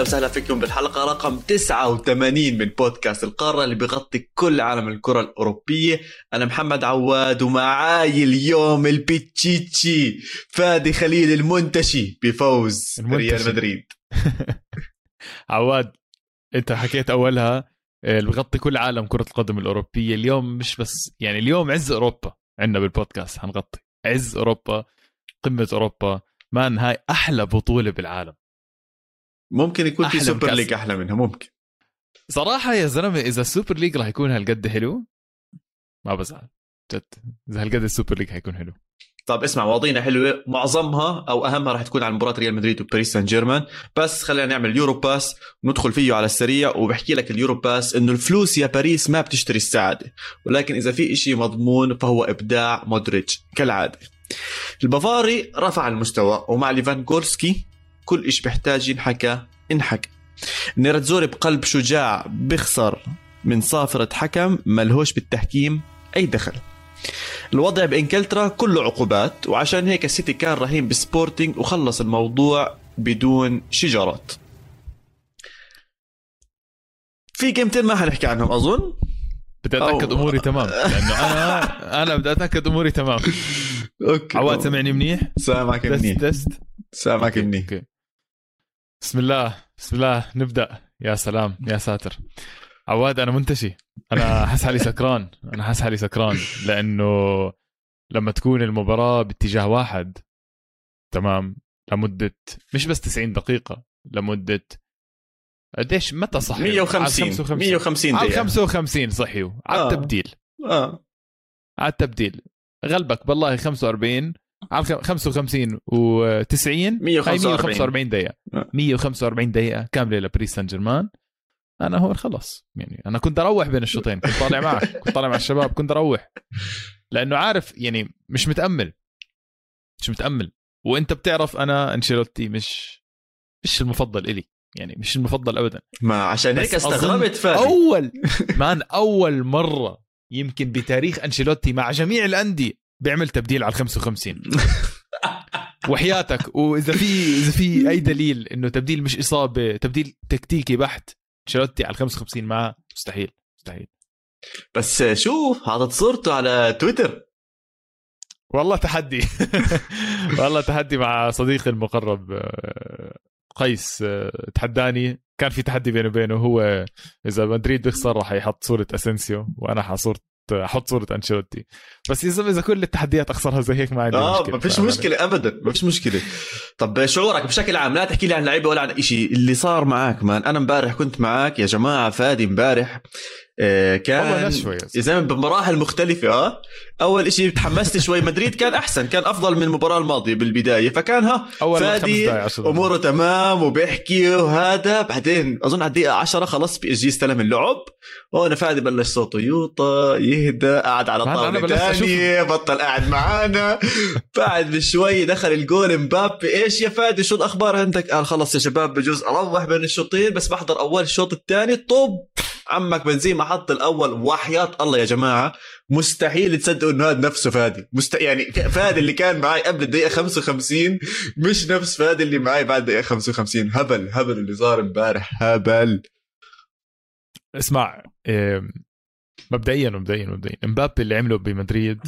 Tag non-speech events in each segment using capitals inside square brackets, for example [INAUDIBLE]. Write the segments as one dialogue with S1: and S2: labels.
S1: واهلا وسهلا فيكم بالحلقة. رقم 89 من بودكاست القارة اللي بيغطي كل عالم الكرة الأوروبية. أنا محمد عواد ومعاي اليوم البيتشيتشي فادي خليل المنتشي بفوز
S2: المنتشي.
S1: ريال مدريد. [LAUGHS]
S2: عواد أنت حكيت أولها آه، اللي بغطي كل عالم كرة القدم الأوروبية. اليوم مش بس يعني اليوم عز أوروبا عندنا بالبودكاست حنغطي. عز أوروبا قمة أوروبا man هاي أحلى بطولة بالعالم.
S1: ممكن يكون في
S2: Super.
S1: League أحلى منها ممكن.
S2: صراحة يا زلمة إذا ال Super League راح يكون هالقد حلو ما بزعل. جد. إذا هالقد ال Super League حيكون حلو.
S1: طب اسمع مواضيعنا حلوة. معظمها أو أهمها راح تكون عن مباراة ريال مدريد وباريس سان جيرمان. بس خلينا نعمل Euro pass وندخل فيه على السريع وبحكي لك ال Euro pass إنه الفلوس يا باريس ما بتشتري السعادة. ولكن إذا في إشي مضمون فهو إبداع مودريتش كالعادة. البافاري رفع المستوى ومع ليفاندوفسكي كل إشي بيحتاج ينحكى انحكى نيراتزوري بقلب شجاع بيخسر من صافرة حكم ملهوش بالتحكيم أي دخل. الوضع بانجلترا كله عقوبات وعشان هيك السيتي كان رحيم بسبورتينج وخلص الموضوع بدون شجرات في جيمتين ما حنحكي عنهم أظن؟
S2: بدي
S1: أتأكد
S2: أموري تمام لأنه أنا أنا بدي أتأكد أموري تمام. [LAUGHS]
S1: أوكي.
S2: عواد سمعني منيح؟
S1: سامعك منيح.
S2: test
S1: سامعك منيح.
S2: بسم الله بسم الله. نبدأ. يا سلام. يا ساتر. عواد أنا منتشي. أنا [LAUGHS] حس حالي سكران. أنا حس حالي سكران. لأنه لما تكون المباراة باتجاه واحد تمام لمده مش بس 90 دقيقة لمده قديش؟ متى صح
S1: 150 150
S2: على
S1: دقيقة.
S2: 55 صحيوا على
S1: آه.
S2: التبديل
S1: آه.
S2: على التبديل غلبك بالله 45 الخ- 55 و90 هاي
S1: 145
S2: 145 دقيقة.
S1: آه.
S2: 145 دقيقة كاملة لباريس سان جيرمان. أنا هون خلص. يعني أنا كنت أروح بين الشوطين. كنت طالع [LAUGHS] معك. كنت طالع مع الشباب. كنت أروح. لأنه عارف يعني مش متأمل. مش متأمل. وأنت بتعرف أنا أنشيلوتي مش مش المفضل إلي. يعني مش المفضل ابدا.
S1: ما عشان هيك استغربت فادي
S2: أول مان أول مرة يمكن بتاريخ أنشيلوتي مع جميع الأندية بيعمل تبديل على ال 55 وحياتك. وإذا في إذا في أي دليل إنه تبديل مش إصابة تبديل تكتيكي بحت انشيلوتي على ال 55 معه مستحيل مستحيل.
S1: بس شوف حاطط صورته على تويتر.
S2: والله تحدي. [LAUGHS] والله تحدي مع صديقي المقرب آه، قيس آه، تحداني. كان في تحدي بيني وبينه هو إذا مدريد بيخسر راح يحط صورة اسنسيو وأنا حصورة أحط صورة أنشيلوتي. بس اذا اذا كل التحديات أخسرها زي هيك ما عندي
S1: آه
S2: مشكلة.
S1: ما فيش مشكلة ابدا ما فيش مشكلة. طب شعورك بشكل عام لا تحكي لي عن لعيبة ولا عن إشي. اللي صار معك مان أنا امبارح كنت معك يا جماعة فادي امبارح. كان
S2: نشوة يا
S1: زلمه بمراحل مختلفة آه. أول إشي تحمست شوي مدريد كان أحسن كان أفضل من المباراة الماضية بالبداية فكان
S2: متحمس
S1: فادي. أموره تمام وبيحكي وهذا بعدين أظن على الدقيقة 10 خلص PSG استلم اللعب. هون فادي بلش صوته يوطى يهدى قعد على
S2: طاولة.
S1: ثانية بطل قاعد معانا. بعد بشوي دخل الجول مبابي. إيش يا فادي شو الأخبار عندك؟ قال خلص يا شباب بجوز أروح بين الشوطين بس بحضر أول الشوط الثاني. طب! عمك بنزيما حط الأول وحياة الله يا جماعة. مستحيل تصدقوا إنه هذا نفسه فادي. مست... يعني فادي اللي كان معي قبل الدقيقة 55 مش نفس فادي اللي معي بعد الدقيقة 55 هبل هبل اللي صار امبارح. هبل.
S2: اسمع مبدئيا مبدئيا مبدئيا. امبابي اللي عمله بمدريد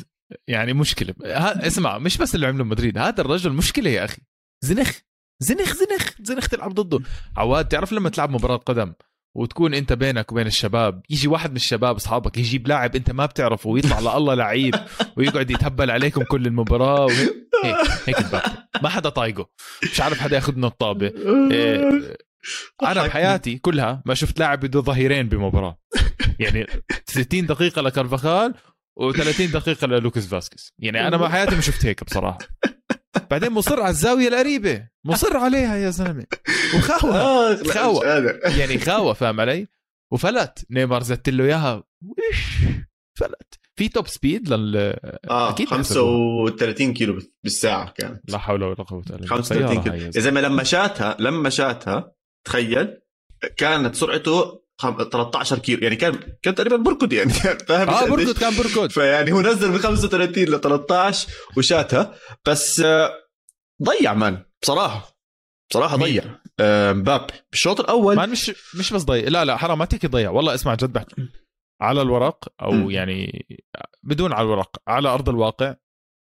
S2: يعني مشكلة. اسمع مش بس اللي عمله بمدريد هذا الرجل مشكلة يا أخي. زنخ زنخ زنخ زنخ تلعب ضده. عواد تعرف لما تلعب مباراة قدم وتكون انت بينك وبين الشباب يجي واحد من الشباب اصحابك يجيب لاعب انت ما بتعرفه ويطلع لله لعيب ويقعد يتهبل عليكم كل المباراة وهيك. هيك ما حدا طايقه. مش عارف حدا ياخذ منه الطابة. إيه، أنا بحياتي كلها ما شفت لاعب بده ظهيرين بمباراة. يعني 60 دقيقة لكارفاخال و30 دقيقة للوكاس فاسكيز. يعني أنا ما حياتي ما شفت هيك بصراحة. بعدين مصر على الزاوية القريبة. مصر عليها يا زلمة. وخاوة. [LAUGHS]
S1: آه
S2: خاوة. [LAUGHS] يعني خاوة فاهم علي؟ وفلت. نيمار زدت له إياها. فلت. في top speed لل
S1: آه
S2: أكيد
S1: 35 كيلو بالساعة كانت.
S2: لا حول ولا قوة إلا بالله.
S1: 35
S2: سيارة
S1: كيلو.
S2: يا. زلمة.
S1: لما شاتها لما شاتها تخيل كانت سرعته 13 كيلو. يعني كان كان تقريبا بركض يعني. [LAUGHS] فاهم
S2: آه
S1: قديش؟
S2: بركض كان بركض.
S1: فيعني هو نزل من 35 ل 13 وشاتها. بس آه، ضيع man. بصراحة.
S2: بصراحة؟
S1: ضيع. آه، مبابي. بالشوط الأول
S2: ما مش مش بس ضيع. لا لا حرام ما تحكي ضيع. والله اسمع جد بحكي. على الورق أو
S1: م.
S2: يعني بدون على الورق على أرض الواقع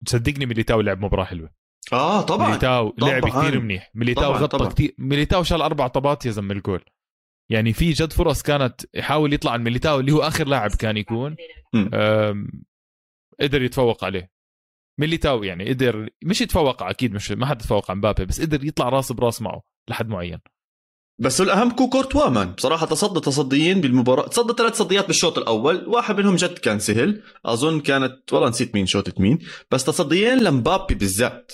S2: صدقني ميليتاو لعب مباراة حلوة.
S1: آه طبعا.
S2: ميليتاو لعب. كثير منيح. ميليتاو غطى. كثير ميليتاو شال أربع طابات يا زلمة الجول. يعني في جد فرص كانت يحاول يطلع عن ميليتاو اللي هو آخر لاعب كان يكون قدر يتفوق عليه. ميليتاو يعني قدر مش يتفوق أكيد مش ما حد يتفوق عن مبابي بس قدر يطلع راس براس معه لحد معين.
S1: بس الأهم كو كورتوا man. بصراحة تصدى تصديين بالمباراة تصدى ثلاث تصديات بالشوط الأول واحد منهم جد كان سهل. أظن كانت والله نسيت مين شوطة مين. بس تصديين لمبابي بالذات.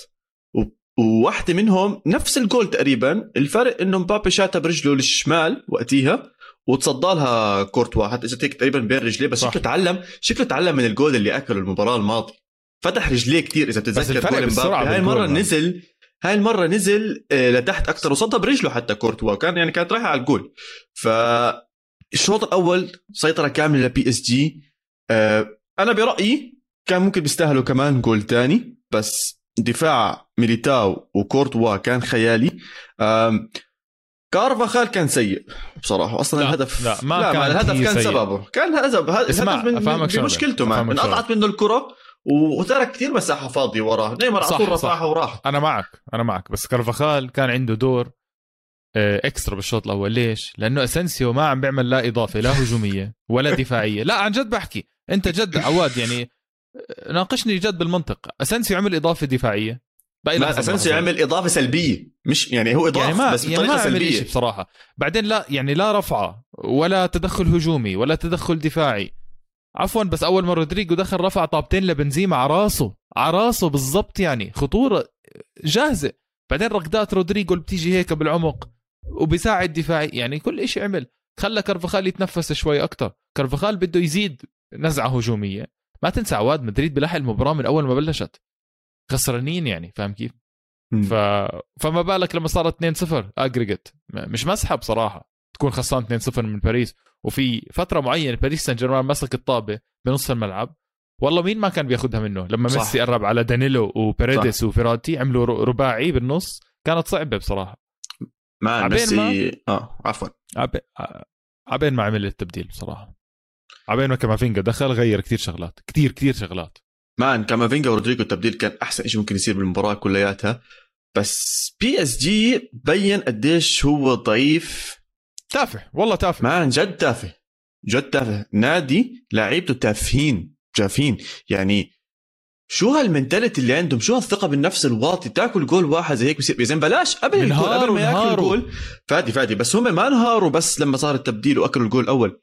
S1: وواحدة منهم نفس الجول تقريبا. الفرق إنه مبابي شاتها برجله الشمال وقتها وتصدى لها كورتوا حتى اجت هيك تقريبا بين رجليه بس
S2: صح.
S1: شكله تعلم شكله تعلم من الجول اللي أكله المباراة الماضية. فتح رجليه كتير إذا بتتذكر جول مبابي. هاي
S2: المرة.
S1: نزل هاي المرة نزل آه، لتحت أكثر وصدها برجله حتى كورتوا كان يعني كانت رايحة على الجول. ف الشوط الأول سيطرة كاملة ل PSG أنا برأيي كان ممكن بيستاهلوا كمان جول تاني بس دفاع ميليتاو وكورتوا كان خيالي. كارفاخال كان سيء بصراحة. أصلا
S2: لا،
S1: الهدف
S2: لا، ما كان
S1: الهدف كان
S2: سيء.
S1: سببه. كان هدف الهدف من. بمشكلته
S2: أفهمك
S1: انقطعت منه الكرة وترك كثير مساحة فاضية وراه. نيمار على طول. رفعها وراح.
S2: أنا معك أنا معك. بس كارفاخال كان عنده دور آه، إكسترا بالشوط الأول. ليش؟ لأنه اسنسيو ما عم بيعمل لا إضافة لا هجومية ولا دفاعية. لا عن جد بحكي. أنت جد عواد يعني ناقشني جد بالمنطق. اسنسيو عمل إضافة دفاعية.
S1: لا
S2: بلحظة.
S1: يعمل إضافة سلبية. مش يعني هو إضافة
S2: يعني ما
S1: بس
S2: يعني
S1: بطريقة
S2: ما عمل شيء
S1: سلبيه
S2: بصراحة. بعدين لا يعني لا رفعة ولا تدخل هجومي ولا تدخل دفاعي. عفوا بس أول ما رودريجو دخل رفع طابتين لبنزيما على راسه. على راسه بالضبط يعني. خطورة جاهزة. بعدين ركضات رودريجو اللي بتيجي هيك بالعمق وبيساعد دفاعي. يعني كل شيء عمل. خلى كارفاخال يتنفس شوي أكتر. كارفاخال بده يزيد نزعة هجومية. ما تنسى عواد مدريد بلحق المباراة من أول ما بلشت. خسرانين يعني فاهم كيف. ف... فما بالك لما صارت 2-0 aggregate مش مزحة بصراحة تكون خسران 2-0 من باريس. وفي فترة معينة باريس سان جيرمان مسك الطابة بنص الملعب. والله مين ما كان بياخذها منه؟ لما
S1: صح.
S2: ميسي قرب على دانيلو وباريديس وفيراتي عملوا رباعي بالنص كانت صعبة بصراحة.
S1: ما ميسي
S2: ما-
S1: آه عفوا.
S2: عبين ما عمل التبديل بصراحة. عبين ما كامافينجا دخل غير كتير شغلات. كتير كتير شغلات.
S1: man كامافينجا ورودريجو التبديل كان أحسن شيء ممكن يصير بالمباراة كلياتها. بس PSG بين قديش هو ضعيف.
S2: تافه والله تافه.
S1: man جد تافه. جد تافه. نادي لعيبته تافهين جافين. يعني شو هال mentality اللي عندهم؟ شو هالثقة بالنفس الواطي؟ تاكل جول واحد زي هيك بصير يا زلمه بلاش قبل الجول قبل ما ياكل
S2: انهاروا.
S1: جول. فادي فادي. بس هم ما انهاروا بس لما صار التبديل وأكلوا الجول الأول.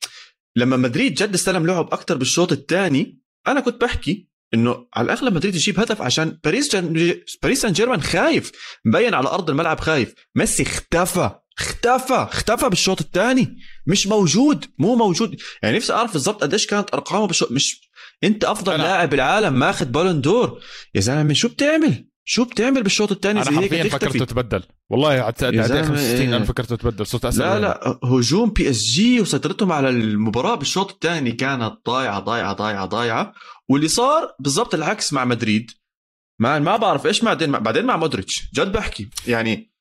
S1: لما مدريد جد استلم لعب أكثر بالشوط الثاني أنا كنت بحكي إنه على الأغلب مدريد يجيب هدف عشان باريس جن... باريس سان جيرمان خايف مبين على أرض الملعب خايف. ميسي اختفى اختفى اختفى بالشوط الثاني. مش موجود مو موجود. يعني نفسي أعرف بالضبط قديش كانت أرقامه بالشوط مش أنت أفضل
S2: أنا-
S1: لاعب بالعالم ماخذ Ballon d'Or يا زلمة شو بتعمل؟ شو بتعمل بالشوط الثاني؟
S2: أنا
S1: زي هيك تختفي
S2: فكرته تبدل. والله على
S1: يا
S2: دقيقه
S1: زلمة،
S2: 65
S1: إيه.
S2: أنا فكرته تبدل. صرت أسأل
S1: لا. لا هجوم PSG وسيطرتهم على المباراة بالشوط الثاني كانت ضايعة ضايعة ضايعة ضايعة. واللي صار بالضبط العكس مع مدريد. ما ما بعرف إيش بعدين بعدين مع مودريتش. جد بحكي. يعني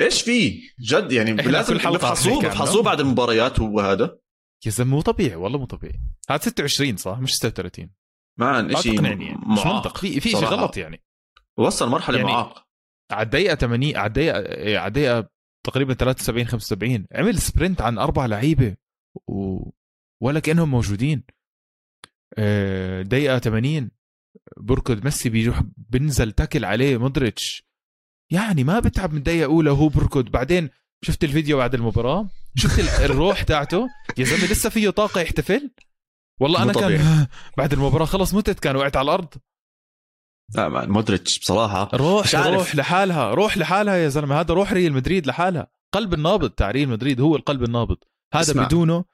S1: إيش في؟ جد يعني لازم بفحصوه. بفحصوه بعد المباريات هو هذا
S2: يا زلمة مو طبيعي والله مو طبيعي. هذا 26 صح؟ مش 36
S1: man
S2: ما تقنعني يعني. مش منطق. في في شيء. غلط يعني.
S1: وصل مرحلة
S2: يعني-
S1: معاق
S2: على الدقيقة 80 على الدقيقه إيه، على الدقيقة تقريبا 73 75 عمل sprint عن أربع لعيبة و... ولا كانهم موجودين. آه، دقيقة 80 بركض ميسي بيروح بنزل تاكل عليه مودريتش. يعني ما بتعب من الدقيقه أولى وهو بركض. بعدين شفت الفيديو بعد المباراة؟ شفت ال- [LAUGHS] الروح تاعته؟ يا زلمة لسه فيه طاقة يحتفل؟ والله أنا كان. [LAUGHS] بعد المباراة خلص متت كان وقعت على الأرض.
S1: لا مودريتش بصراحة
S2: روح. روح لحالها روح لحالها يا زلمة. هذا روح ريال مدريد لحالها. قلب النابض تاع ريال مدريد هو القلب النابض. هذا
S1: اسمع.
S2: بدونه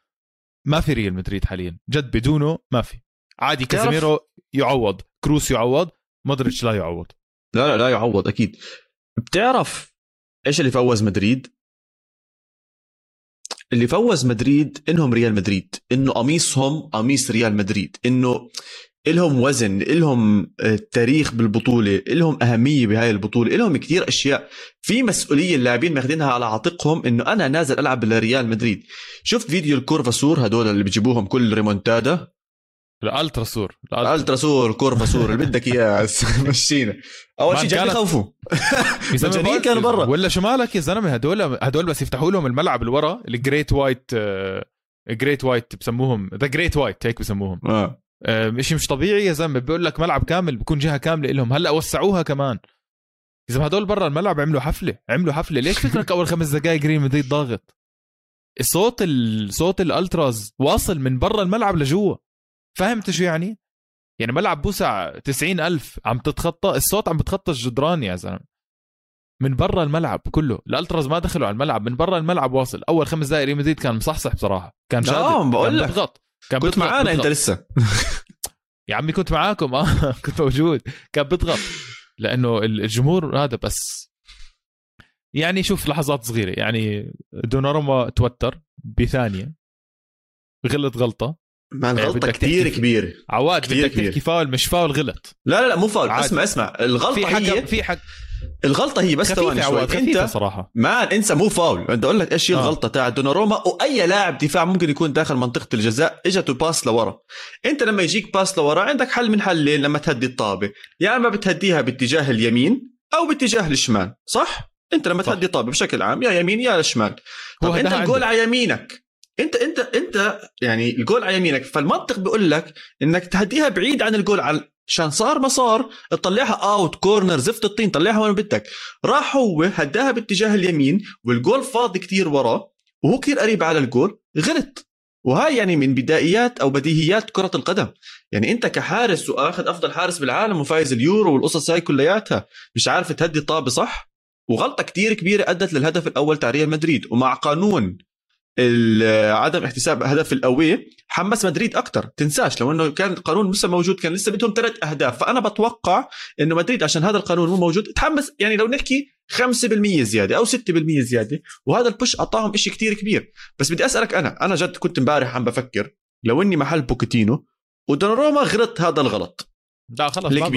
S2: ما في ريال مدريد حاليا. جد بدونه ما في. عادي كازيميرو يعوض كروس يعوض مودريتش لا يعوض.
S1: لا لا لا يعوض أكيد. بتعرف إيش اللي فوز مدريد؟ اللي فوز مدريد إنهم ريال مدريد إنه قميصهم قميص ريال مدريد إنه إلهم وزن إلهم آه، تاريخ بالبطولة إلهم أهمية بهاي البطولة إلهم كتير أشياء في مسؤولية اللاعبين ماخذينها على عاتقهم إنه أنا نازل ألعب لريال مدريد. شفت فيديو ال Curva Sur هدول اللي بيجيبوهم كل ريمونتادا؟
S2: ال Ultras
S1: Sur. Ultras. Sur Curva Sur اللي بدك إياه. [LAUGHS] مشينا. أول شيء جاي بخوفوا
S2: مجانين كانوا برا. ولا شو مالك يا زلمة هدول هدول بس يفتحوا لهم الملعب اللي ورا ال great white great white بسموهم the great white هيك بسموهم. آه. شيء مش طبيعي يا زلمة. بيقول لك ملعب كامل بكون جهة كاملة لهم هلأ وسعوها كمان. اذا هدول برا الملعب عملوا حفلة. عملوا حفلة. ليش [LAUGHS] فكرك أول خمس دقائق ريال مدريد ضاغط الصوت الصوت الألتراز واصل من برا الملعب لجوا. فهمت شو يعني؟ يعني ملعب بوسع تسعين ألف. عم تتخطى الصوت عم بتخطى الجدران يا زلمة. من برا الملعب كله. الألتراز ما دخلوا على الملعب. من برا الملعب واصل. أول خمس دقائق ريال مدريد كان مصحصح بصراحة. كان
S1: شادد. بقول لك.
S2: بضغط
S1: كان كنت معانا انت لسه. [LAUGHS]
S2: يا عمي كنت معاكم. آه [LAUGHS] كنت موجود. كان بضغط لأنه الجمهور هذا بس يعني شوف لحظات صغيرة. يعني دوناروما توتر بثانية. غلط غلطة.
S1: ما الغلطة كثير كبيرة
S2: عواد كثير بدك تحكي فاول مش فاول غلط.
S1: لا لا لا مو فاول. اسمع اسمع. الغلطة في حق هي في حق الغلطة هي بس ثواني شوي. انت
S2: صراحة.
S1: ما انسى مو فاول. بدي أقول لك إيش هي آه. الغلطة تاع دوناروما. وأي لاعب دفاع ممكن يكون داخل منطقة الجزاء إجته باس لورا. أنت لما يجيك pass لورا عندك حل من حلين لما تهدي الطابة. يا يعني إما بتهديها باتجاه اليمين أو باتجاه الشمال صح؟ أنت لما صح. تهدي طابة بشكل عام يا يمين يا شمال. طب أنت الجول على يمينك. انت انت انت يعني الجول على يمينك فالمنطق بيقول لك إنك تهديها بعيد عن الجول على عشان صار ما صار تطلعها out corner زفت الطين طلعها وين بدك. راح هو هداها باتجاه اليمين والجول فاضي كتير وراه وهو كثير قريب على الجول غلط. وهاي يعني من بدائيات أو بديهيات كرة القدم. يعني أنت كحارس وآخذ أفضل حارس بالعالم وفايز اليورو والقصص هاي كلياتها مش عارف تهدي الطابة صح؟ وغلطة كتير كبيرة أدت للهدف الأول تاع ريال مدريد ومع قانون عدم احتساب أهداف ال away حمس مدريد أكثر تنساش لو إنه كان القانون لسه موجود كان لسه بدهم ثلاث أهداف. فأنا بتوقع إنه مدريد عشان هذا القانون مو موجود تحمس. يعني لو نحكي 5% زيادة أو 6% زيادة وهذا ال push أعطاهم شيء كتير كبير. بس بدي أسألك أنا أنا جد كنت إمبارح عم بفكر لو إني محل بوكيتينو ودوناروما غلط هذا الغلط.
S2: لا خلص ما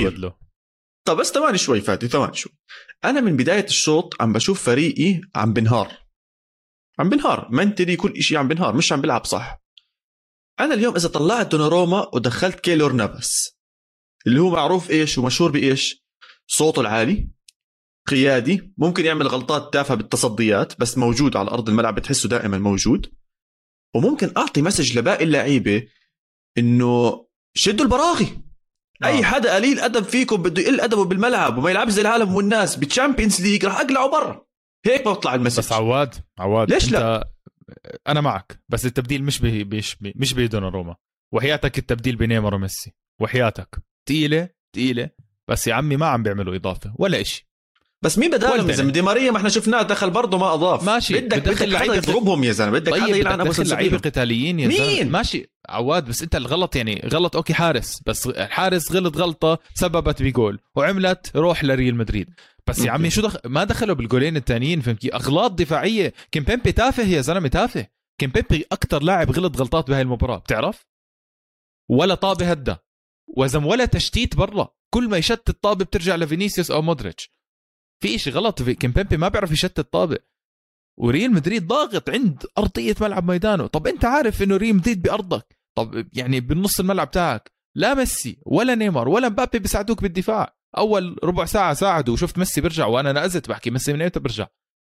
S1: طب بس ثواني شوي فاتي ثواني شوي. أنا من بداية الشوط عم بشوف فريقي عم بنهار. عم بنهار. mentally كل شيء عم بنهار مش عم بيلعب صح. أنا اليوم إذا طلعت دوناروما ودخلت كيلور نافس اللي هو معروف إيش ومشهور بإيش؟ صوته العالي قيادي ممكن يعمل غلطات تافهة بالتصديات بس موجود على أرض الملعب بتحسه دائما موجود. وممكن أعطي message لباقي اللعيبة إنه شدوا البراغي. آه. اي حدا قليل أدب فيكم بده يقل أدبه بالملعب وما يلعب زي العالم والناس. بال Champions League رح أقلعه برا. هيك بطلع ال message.
S2: بس عواد عواد
S1: ليش لا؟
S2: أنا معك بس التبديل مش ب مش ب مش بدوناروما وحياتك التبديل بنيمار وميسي. وحياتك. تقيلة تقيلة. بس يا عمي ما عم بيعملوا إضافة ولا إشي.
S1: بس مين بدالهم يا زلمه دي ماريا ما إحنا شفناه دخل برضه ما أضاف.
S2: ماشي
S1: بدك بدك حدا يضربهم يا زلمة. بدك
S2: طيب
S1: حدا
S2: يلعن أبو لعيبة قتاليين يا زلمة. مين ماشي عواد بس أنت الغلط يعني غلط okay حارس. بس الحارس غلط غلطة سببت بجول وعملت روح لريال مدريد. بس يا عمي شو دخل ما دخلوا بالجولين الثانيين فهمت كيف أغلاط دفاعية. كيمبيمبي تافه يا زلمة تافه. كيمبيمبي أكثر لاعب غلط غلطات بهاي المباراة بتعرف؟ ولا طابة هدى. وزم ولا تشتيت برا. كل ما يشتت طابة بترجع لفينيسيوس أو مودريتش. في شيء غلط في كيمبيمبي ما بيعرف يشتت طابه وريال مدريد ضاغط عند أرضية ملعب ميدانه. طب أنت عارف إنه ريال مدريد بأرضك؟ طب يعني بالنص الملعب تاعك. لا ميسي ولا نيمار ولا مبابي بيساعدوك بالدفاع. أول ربع ساعة ساعدوا وشفت ميسي بيرجع وأنا نأزت بحكي ميسي من ايمتى بيرجع؟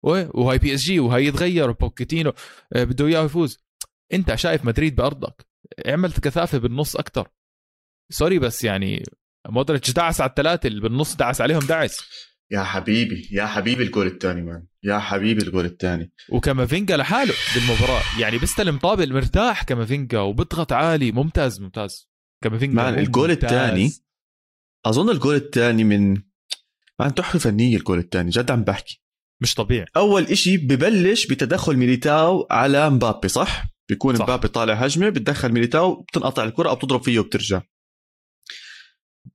S2: وهاي PSG وهي يتغير وبوكيتينو آه، بده إياه يفوز. أنت شايف مدريد بأرضك؟ عملت كثافة بالنص أكثر sorry بس يعني مودريتش دعس على الثلاثة اللي بالنص دعس عليهم دعس.
S1: يا حبيبي يا حبيبي الجول الثاني man يا حبيبي الجول الثاني
S2: وكافينجا لحاله بالمباراة. يعني بيستلم طابل مرتاح كافينجا وبضغط عالي. ممتاز ممتاز.
S1: كافينجا man ال goal الثاني أظن الجول الثاني من man تحفة فنية الجول الثاني جد عم بحكي.
S2: مش طبيعي.
S1: أول إشي ببلش بتدخل ميليتاو على مبابي صح؟ بيكون صح. مبابي طالع هجمة بتدخل ميليتاو بتنقطع الكرة أو بتضرب فيه وبترجع.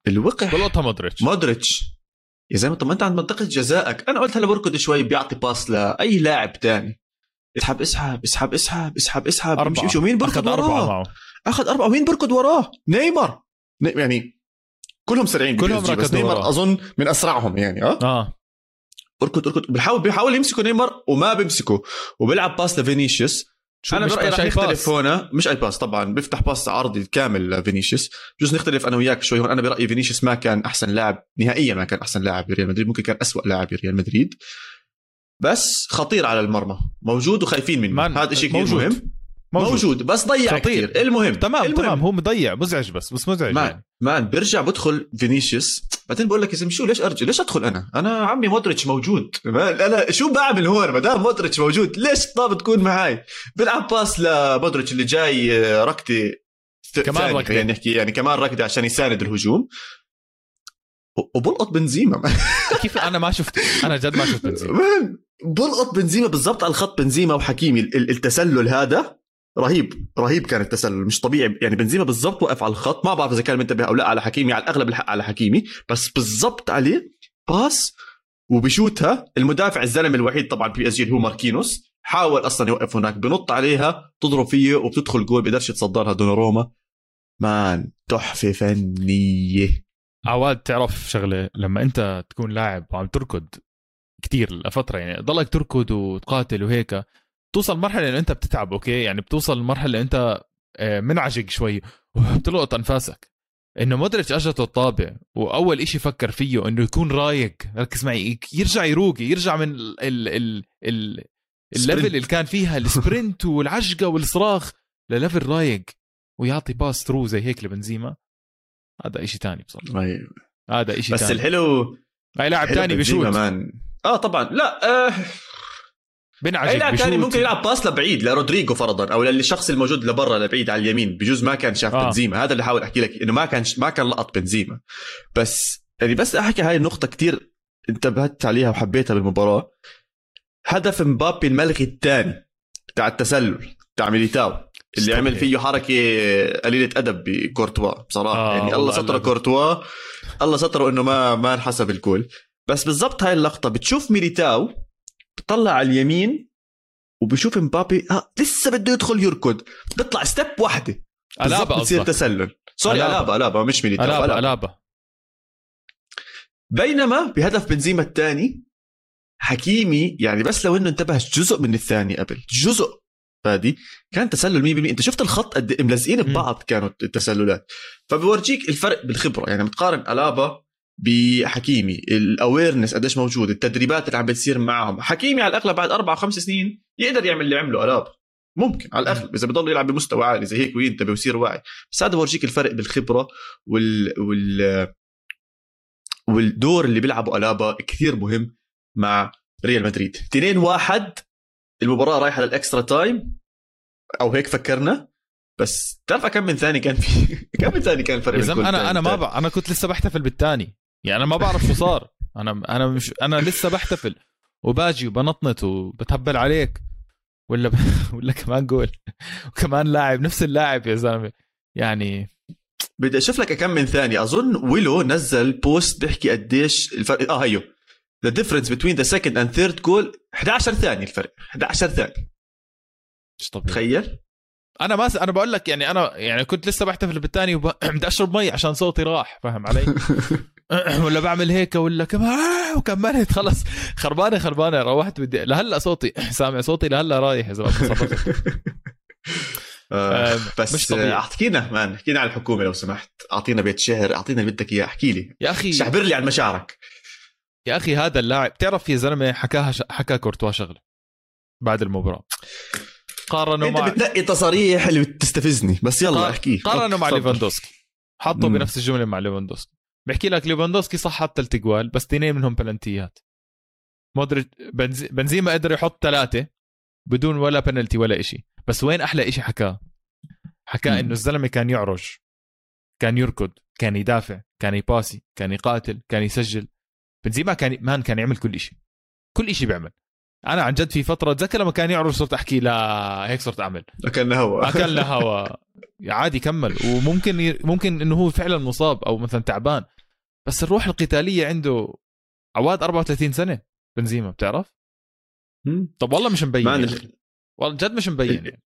S1: الواقع
S2: بلقطها مودريتش.
S1: مودريتش. يا زلمة طب ما أنت عند منطقة جزائك. أنا قلت هلا بركض شوي بيعطي باس لأي لاعب تاني. اسحب اسحب اسحب اسحب اسحب اسحب.
S2: أربعة.
S1: مين بركض وراه؟ أربعة. أخذ أربعة. ومين بركض وراه؟ نيمار. يعني كلهم سريعين
S2: كلهم
S1: بس نيمار
S2: وراه.
S1: أظن من أسرعهم يعني آه؟
S2: آه.
S1: اركض اركض بيحاول بيحاول يمسكوا نيمار وما بيمسكوا وبيلعب باس لفينيسيوس.
S2: شو
S1: أنا
S2: برأيي
S1: رح نختلف
S2: باس.
S1: هنا مش أي باس طبعا. بيفتح باس عرضي كامل لفينيسيوس. بجوز نختلف أنا وياك شوي هون. أنا برأيي فينيسيوس ما كان أحسن لاعب نهائيا ما كان أحسن لاعب بريال مدريد. ممكن كان أسوأ لاعب بريال مدريد. بس خطير على المرمى. موجود وخايفين منه. هذا شيء كثير. مهم. موجود. موجود بس ضيع. كثير المهم
S2: تمام
S1: المهم.
S2: تمام هو مضيع مزعج بس بس مزعج.
S1: مان
S2: يعني.
S1: مان بيرجع بدخل فينيسيوس. بعدين بقول لك يا زلمه شو ليش أرجع؟ ليش أدخل أنا؟ أنا عمي مودريتش موجود. ما- أنا شو بعمل هون؟ ما دام مودريتش موجود ليش طاب تكون معي بلعب باس لمودريتش اللي جاي آه، ركضة ث-
S2: كمان ركضة.
S1: خلينا نحكي يعني كمان ركضة عشان يساند الهجوم. وبلقط بنزيما. [LAUGHS]
S2: كيف؟ أنا ما شفت أنا جد ما شفت بنزيما.
S1: بلقط بنزيما بالضبط على الخط بنزيما وحكيمي ال- ال- التسلل هذا. رهيب رهيب كان التسلل مش طبيعي. يعني بنزيما بالضبط وقف على الخط ما بعرف إذا كان منتبه أو لا على حكيمي على الاغلب الحق على حكيمي بس بالضبط عليه باس وبشوتها. المدافع الزلمة الوحيد طبعا PSG اللي هو ماركينوس حاول أصلا يوقف هناك بنط عليها تضرب فيه وبتدخل جول بيقدرش يتصدرها. دوناروما man تحفة فنية.
S2: عواد تعرف شغلة لما أنت تكون لاعب وعم تركض كتير لفترة يعني ضلك تركض وتقاتل وهيك توصل مرحلة إنه أنت بتتعب أوكي؟ يعني بتوصل مرحلة أنت آه، منعجق شوي وبتلقط أنفاسك. إنه مودريتش اجته الطابة وأول إشي فكر فيه إنه يكون رايق. ركز معي يرجع يروق يرجع من ال ال ال ال ال
S1: level.
S2: اللي كان فيها ال sprint [LAUGHS] والعجقة والصراخ ل level رايق. ويعطي pass through زي هيك لبنزيما. هذا إشي تاني بصراحة.
S1: أيوة.
S2: هذا إشي
S1: بس
S2: تاني.
S1: الحلو
S2: هاي لاعب تاني بشوت
S1: man آه طبعا. لا آه
S2: بنعجق
S1: أي لاعب ثاني ممكن يلعب باس لبعيد لرودريجو فرضا أو للشخص الموجود لبرا لبعيد على اليمين بجوز ما كان شاف
S2: آه.
S1: بنزيما هذا اللي حاول أحكي لك إنه ما كان ما كان لقط بنزيما بس يعني بس أحكي هاي النقطة كتير انتبهت عليها وحبيتها بالمباراة هدف مبابي الملغي الثاني تاع التسلل تاع ميليتاو اللي. عمل فيه حركة قليلة أدب بكورتوا بصراحة
S2: آه،
S1: يعني الله
S2: والله
S1: ستر
S2: قد.
S1: كورتوا الله ستره إنه ما ما انحسب الجول بس بالضبط هاي اللقطة بتشوف ميليتاو بطلع على اليمين وبشوف مبابي آه لسه بده يدخل يركض. بيطلع step
S2: واحدة.
S1: بالضبط بتصير تسلل. Sorry.
S2: ألابا.
S1: ألابا مش ميليتاو
S2: ألابا.
S1: ألابا. بينما بهدف بنزيما الثاني حكيمي يعني بس لو إنه انتبه جزء من الثاني قبل جزء. فادي كان تسلل 100% أنت شفت الخط قد ملزقين
S2: مم.
S1: ببعض كانوا التسللات. فبورجيك الفرق بالخبرة. يعني متقارن ألابا بحكيمي. ال awareness قديش موجود التدريبات اللي عم بتصير معهم. حكيمي على الأغلب بعد أربع خمس سنين يقدر يعمل اللي عمله الابا ممكن على الأغلب. إذا بضل يلعب بمستوى عالي زي هيك وينتبه ويصير واعي. بس هذا بورجيك الفرق بالخبرة وال وال والدور اللي بيلعبه ألابا كثير مهم مع ريال مدريد. 2 1 المباراة رايحة لل extra time أو هيك فكرنا. بس تعرف كم من ثاني كان في [LAUGHS] كم من ثاني كان الفرق
S2: يا
S1: زلمة
S2: أنا أنا ما. أنا كنت لسه بحتفل بالتاني يعني أنا ما بعرف شو صار. أنا أنا مش أنا لسه بحتفل. وباجي وبنطنط وبتهبل عليك. ولا ب... [LAUGHS] ولا كمان جول. وكمان لاعب نفس اللاعب يا زلمة. يعني
S1: بدي أشوف لك كم من ثانية. أظن ويلو نزل post بيحكي قديش الفرق آه هيو. The difference between the second and third goal 11 ثانية الفرق. 11 ثانية.
S2: مش طبيعي.
S1: تخيل.
S2: أنا ما س... أنا بقول لك يعني أنا يعني كنت لسه بحتفل بالتاني وب... [CLEARS THROAT] بدي أشرب مي عشان صوتي راح. فاهم علي؟ [LAUGHS] [CLEARS THROAT] ولا بعمل هيك ولا كمان وكملت. خلص خربانة خربانة. روحت بدي لهلا صوتي. [CLEARS THROAT] سامع صوتي لهلا رايح يا زلمة. [LAUGHS]
S1: آه
S2: آه،
S1: بس
S2: مش طبيعي.
S1: آه، احكينا man احكينا عن الحكومة لو سمحت. أعطينا بيت شعر أعطينا اللي بدك إياه. احكي لي.
S2: يا أخي
S1: شعبر لي عن مشاعرك.
S2: يا أخي هذا اللاعب تعرف يا زلمة حكاها ش... حكى كورتوا شغلة بعد المباراة. قارنوا
S1: أنت
S2: مع
S1: بتنقي تصاريح اللي بتستفزني. بس يلا احكي.
S2: قارنوا مع. ليفاندوسكي. حطوا. بنفس الجملة مع ليفاندوسكي. بحكي لك ليفاندوسكي صح حط ثلاث جوال بس اثنين منهم بلنتيات. مودريتش بنز... بنزيما قدر يحط ثلاثة بدون ولا بنالتي ولا إشي. بس وين أحلى إشي حكاه؟
S1: مم.
S2: إنه الزلمة كان يعرج كان يركض كان يدافع كان يباصي كان يقاتل كان يسجل. بنزيما كان man كان يعمل كل إشي كل إشي بيعمل. أنا عن جد في فترة اتذكر لما كان يعرج صرت أحكي لا هيك صرت أعمل.
S1: أكلنا هوا.
S2: أكلنا [LAUGHS] هوا. عادي كمل. وممكن ي... ممكن إنه هو فعلا مصاب أو مثلا تعبان. بس الروح القتالية عنده عواد 34 سنة بنزيما بتعرف. طب والله مش مبين يعني. والله جد مش مبين يعني.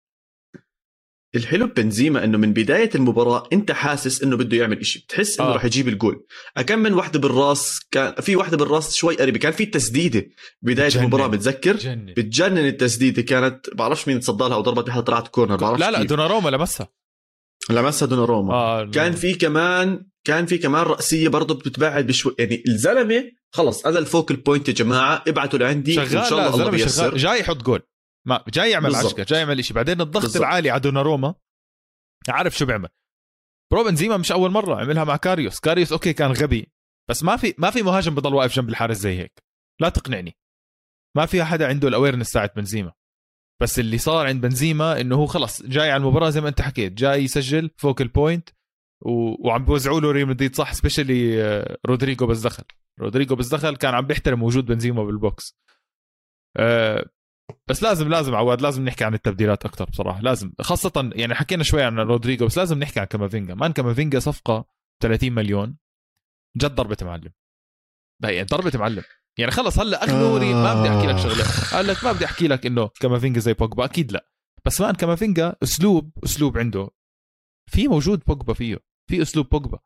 S1: الحلو ببنزيما إنه من بداية المباراة أنت حاسس إنه بده يعمل إشي بتحس إنه
S2: آه.
S1: رح يجيب الجول كم من وحده بالراس كان في وحده بالراس شوي قريبة كان في تسديدة بداية
S2: بتجنن.
S1: المباراة بتذكر
S2: جنن
S1: بتجنن التسديدة كانت بعرفش مين تصدى لها أو ضربت بحد طلعت كورنر بعرفش
S2: لا لا. دوناروما لمسها
S1: لمسها دوناروما
S2: آه
S1: كان في كمان كان في كمان رأسية برضه بتتباعد بشوي. يعني الزلمة خلص أنا ال focal point يا جماعة ابعتوا لعندي
S2: شغال
S1: وإن شاء الله الله بيسر
S2: شغال جاي يحط جول. ما جاي يعمل. عشكه جاي يعمل شيء بعدين الضغط
S1: بالضبط.
S2: العالي على دوناروما. عارف شو بيعمل. bro بنزيما مش أول مرة عملها مع كاريوس. كاريوس okay كان غبي بس ما في ما في مهاجم بضل واقف جنب الحارس زي هيك. لا تقنعني. ما في حدا عنده ال awareness تاعت بنزيما. بس اللي صار عند بنزيما إنه هو خلص جاي على المباراة زي ما أنت حكيت جاي يسجل focal point. و... وعم بوزعوا له ريال مدريد صح especially رودريجو بس دخل. رودريجو بس دخل كان عم بيحترم وجود بنزيما بال box. أه بس لازم لازم عواد لازم نحكي عن التبديلات أكثر بصراحة. لازم خاصة يعني حكينا شوي عن رودريجو بس لازم نحكي عن كامافينجا. man كامافينجا صفقة 30 مليون. جد ضربة معلم. يعني ضربة معلم. يعني خلص هلا اخنوري ما بدي أحكي لك شغلة. قال لك ما بدي أحكي لك إنه كامافينجا زي بوجبا. أكيد لا. بس مان كامافينجا أسلوب أسلوب عنده. في موجود بوجبا فيه. في أسلوب بوجبا.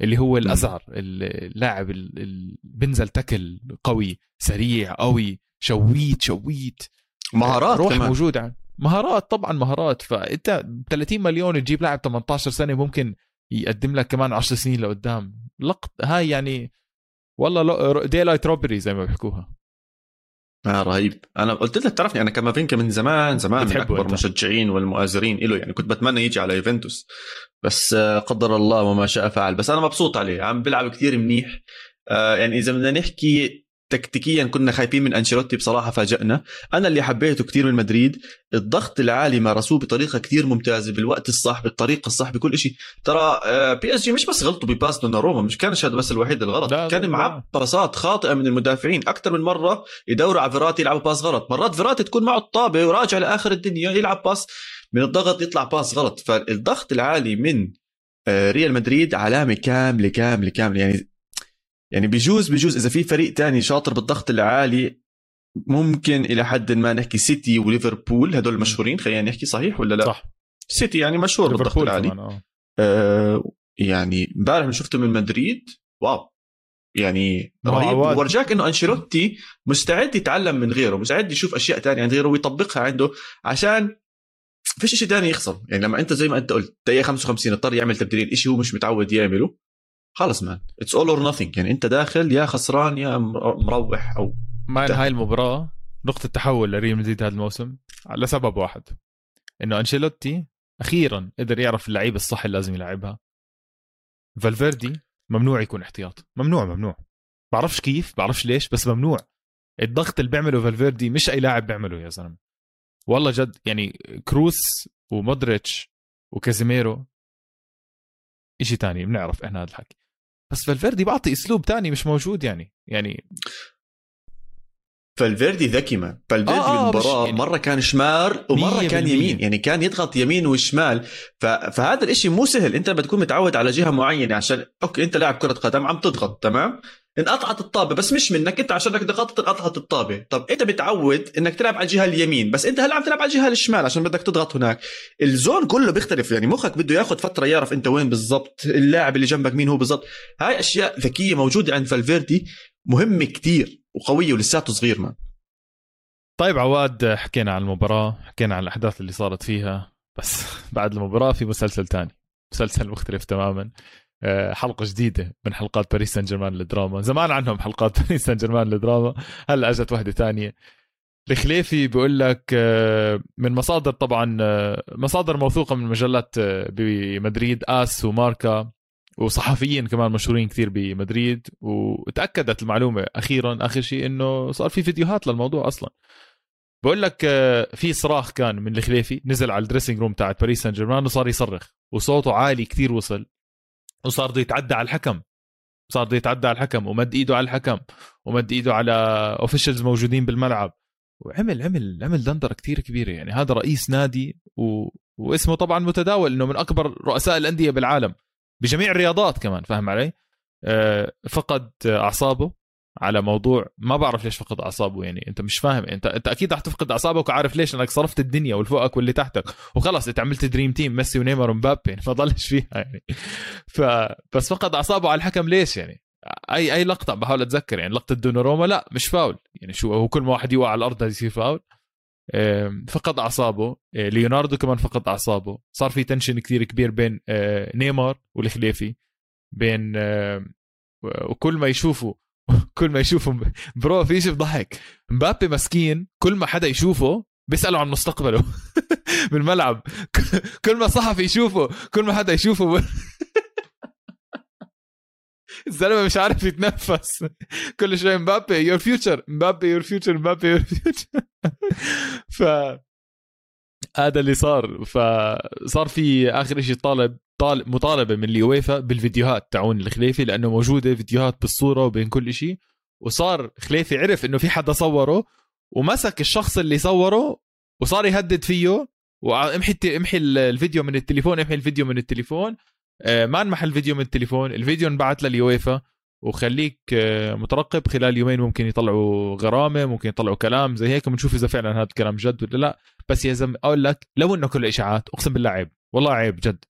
S2: اللي هو الأزهر اللاعب ال- ال- بنزل تكل قوي سريع قوي شويت شويت.
S1: مهارات
S2: روح
S1: كمان.
S2: موجود عن مهارات طبعا مهارات. فأنت ب 30 مليون تجيب لاعب 18 سنة ممكن يقدم لك كمان 10 سنين لقدام. لقط هاي يعني والله daylight robbery زي ما بيحكوها.
S1: آه رهيب. أنا قلت لك تعرفني أنا كامافينجا من زمان زمان من
S2: أكبر.
S1: المشجعين والمؤازرين له يعني كنت بتمنى يجي على يوفنتوس. بس آه، قدر الله وما شاء فعل. بس أنا مبسوط عليه. عم بيلعب كثير منيح. آه، يعني إذا بدنا نحكي تكتيكيا كنا خايفين من أنشيلوتي بصراحة فاجئنا. أنا اللي حبيته كثير من مدريد. الضغط العالي مارسوه بطريقة كثير ممتازة. بالوقت الصح بالطريقة الصح بكل شيء ترى بي اس جي مش بس غلطوا ب pass دوناروما مش كانش هذا بس الوحيد الغلط. كان. معاه pass ات خاطئة من المدافعين. أكثر من مرة يدوروا على فيراتي يلعبوا pass غلط. مرات فيراتي تكون معه الطابة وراجع لآخر الدنيا يلعب pass من الضغط يطلع pass غلط. فالضغط العالي من آه، ريال مدريد علامة كاملة كاملة كاملة. يعني يعني بيجوز بيجوز إذا في فريق تاني شاطر بالضغط العالي ممكن إلى حد ما نحكي سيتي وليفربول هدول المشهورين خلينا نحكي صحيح ولا لا؟
S2: صح.
S1: سيتي يعني مشهور بالضغط العالي.
S2: آه.
S1: آه يعني امبارح اللي شفته من مدريد wow. يعني رهيب. ورجاك إنه أنشيلوتي مستعد يتعلم من غيره مستعد يشوف أشياء تانية عند غيره ويطبقها عنده عشان فيش شيء تاني يخسر. يعني لما أنت زي ما أنت قلت دقيقة 55 اضطر يعمل تبديلين شيء هو مش متعود يعمله. خلص man it's all or nothing. يعني انت داخل يا خسران يا مر- مروح
S2: أو
S1: man.
S2: هاي المباراة نقطة تحول لريال مدريد هذا الموسم لسبب واحد. إنه أنشيلوتي أخيرا قدر يعرف اللعيبة الصح اللي لازم يلعبها. فالفيردي ممنوع يكون احتياط. ممنوع ممنوع. بعرفش كيف بعرفش ليش بس ممنوع. الضغط اللي بيعمله فالفيردي مش أي لاعب بيعمله يا زلمة. والله جد يعني كروس ومودريتش وكازيميرو إشي تاني بنعرف إحنا هذا الحكي. بس فالفيردي بعطي اسلوب تاني مش موجود يعني يعني
S1: فالفيردي ذكي man فالفيردي
S2: آه، آه،
S1: بالمباراة
S2: يعني
S1: مرة كان شمال ومرة كان. يمين يعني كان يضغط يمين وشمال. ف... فهذا الإشي مو سهل. أنت بتكون متعود على جهة معينة عشان okay أنت لاعب كرة قدم عم تضغط تمام؟ انقطعت الطابة بس مش منك انت عشان انك ضغطت انقطعت الطابة. طب انت متعود انك تلعب على الجهة اليمين بس انت هلا عم تلعب على الجهة الشمال عشان بدك تضغط هناك. ال zone كله بيختلف يعني مخك بده ياخذ فترة يعرف انت وين بالضبط اللاعب اللي جنبك مين هو بالضبط. هاي أشياء ذكية موجودة عند فالفيردي مهمة كتير وقوية ولساته صغير man
S2: طيب عواد حكينا عن المباراة حكينا عن الأحداث اللي صارت فيها بس [LAUGHS] بعد المباراة في مسلسل تاني. مسلسل مختلف تماما. آه، حلقة جديدة من حلقات باريس سان جيرمان للدراما زمان عنهم حلقات [LAUGHS] باريس سان جيرمان للدراما هلا اجت واحدة تانية الخليفي بيقول لك آه، من مصادر طبعا آه، مصادر موثوقة من مجلات بمدريد آس وماركا وصحفيين كمان مشهورين كثير بمدريد. وتأكدت المعلومة أخيرا آخر شيء إنه صار في فيديوهات للموضوع أصلا. بقول لك في صراخ كان من الخليفي نزل على ال dressing room تاعت باريس سان جيرمان وصار يصرخ وصوته عالي كتير وصل. وصار بده يتعدى على الحكم. صار بده يتعدى على الحكم ومد إيده على الحكم ومد إيده على officials موجودين بالملعب. وعمل عمل عمل دندرة كتير كبيرة يعني. هذا رئيس نادي و... واسمه طبعا متداول إنه من أكبر رؤساء الأندية بالعالم. بجميع الرياضات كمان فاهم علي؟ آه، فقد أعصابه. على موضوع ما بعرف ليش فقد أعصابه يعني أنت مش فاهم أنت أنت أكيد رح تفقد أعصابك وعارف ليش لأنك صرفت الدنيا واللي فوقك واللي تحتك. وخلص أنت عملت dream team ميسي ونيمار ومبابي يعني [LAUGHS] ما ضلش فيها يعني. ف بس فقد أعصابه على الحكم ليش يعني؟ أي أي لقطة بحاول أتذكر يعني لقطة دوناروما لا مش فاول. يعني شو هو كل ما واحد يوقع على الأرض يصير فاول. فقد أعصابه. آه، ليوناردو كمان فقد أعصابه. صار في tension كثير كبير بين آه، نيمار والخليفي بين وكل ما يشوفوا كل ما يشوفوا bro في شيء بضحك مبابي مسكين كل ما حدا يشوفه بيسألوا عن مستقبله. [LAUGHS] بالملعب كل ما صحفي يشوفه كل ما حدا يشوفه. [LAUGHS] الزلمة مش عارف يتنفس. كل شوي مبابي your future مبابي your future مبابي your future [LAUGHS] ف هذا اللي صار. فصار في آخر شيء طالب طالب مطالبة من اليويفا بالفيديوهات تاعون الخليفي لأنه موجودة فيديوهات بالصورة وبين كل شيء وصار خليفي عرف إنه في حدا صوره ومسك الشخص اللي صوره وصار يهدد فيه. وامحي امحي الفيديو من التليفون امحي الفيديو من التليفون. آه، ما انمح الفيديو من التليفون. الفيديو انبعث لليويفا وخليك آه، مترقب. خلال يومين ممكن يطلعوا غرامة ممكن يطلعوا كلام زي هيك. بنشوف إذا فعلا هذا الكلام جد ولا لا. بس يا زلمة أقول لك لو إنه كله اشاعات أقسم بالله عيب. والله عيب جد.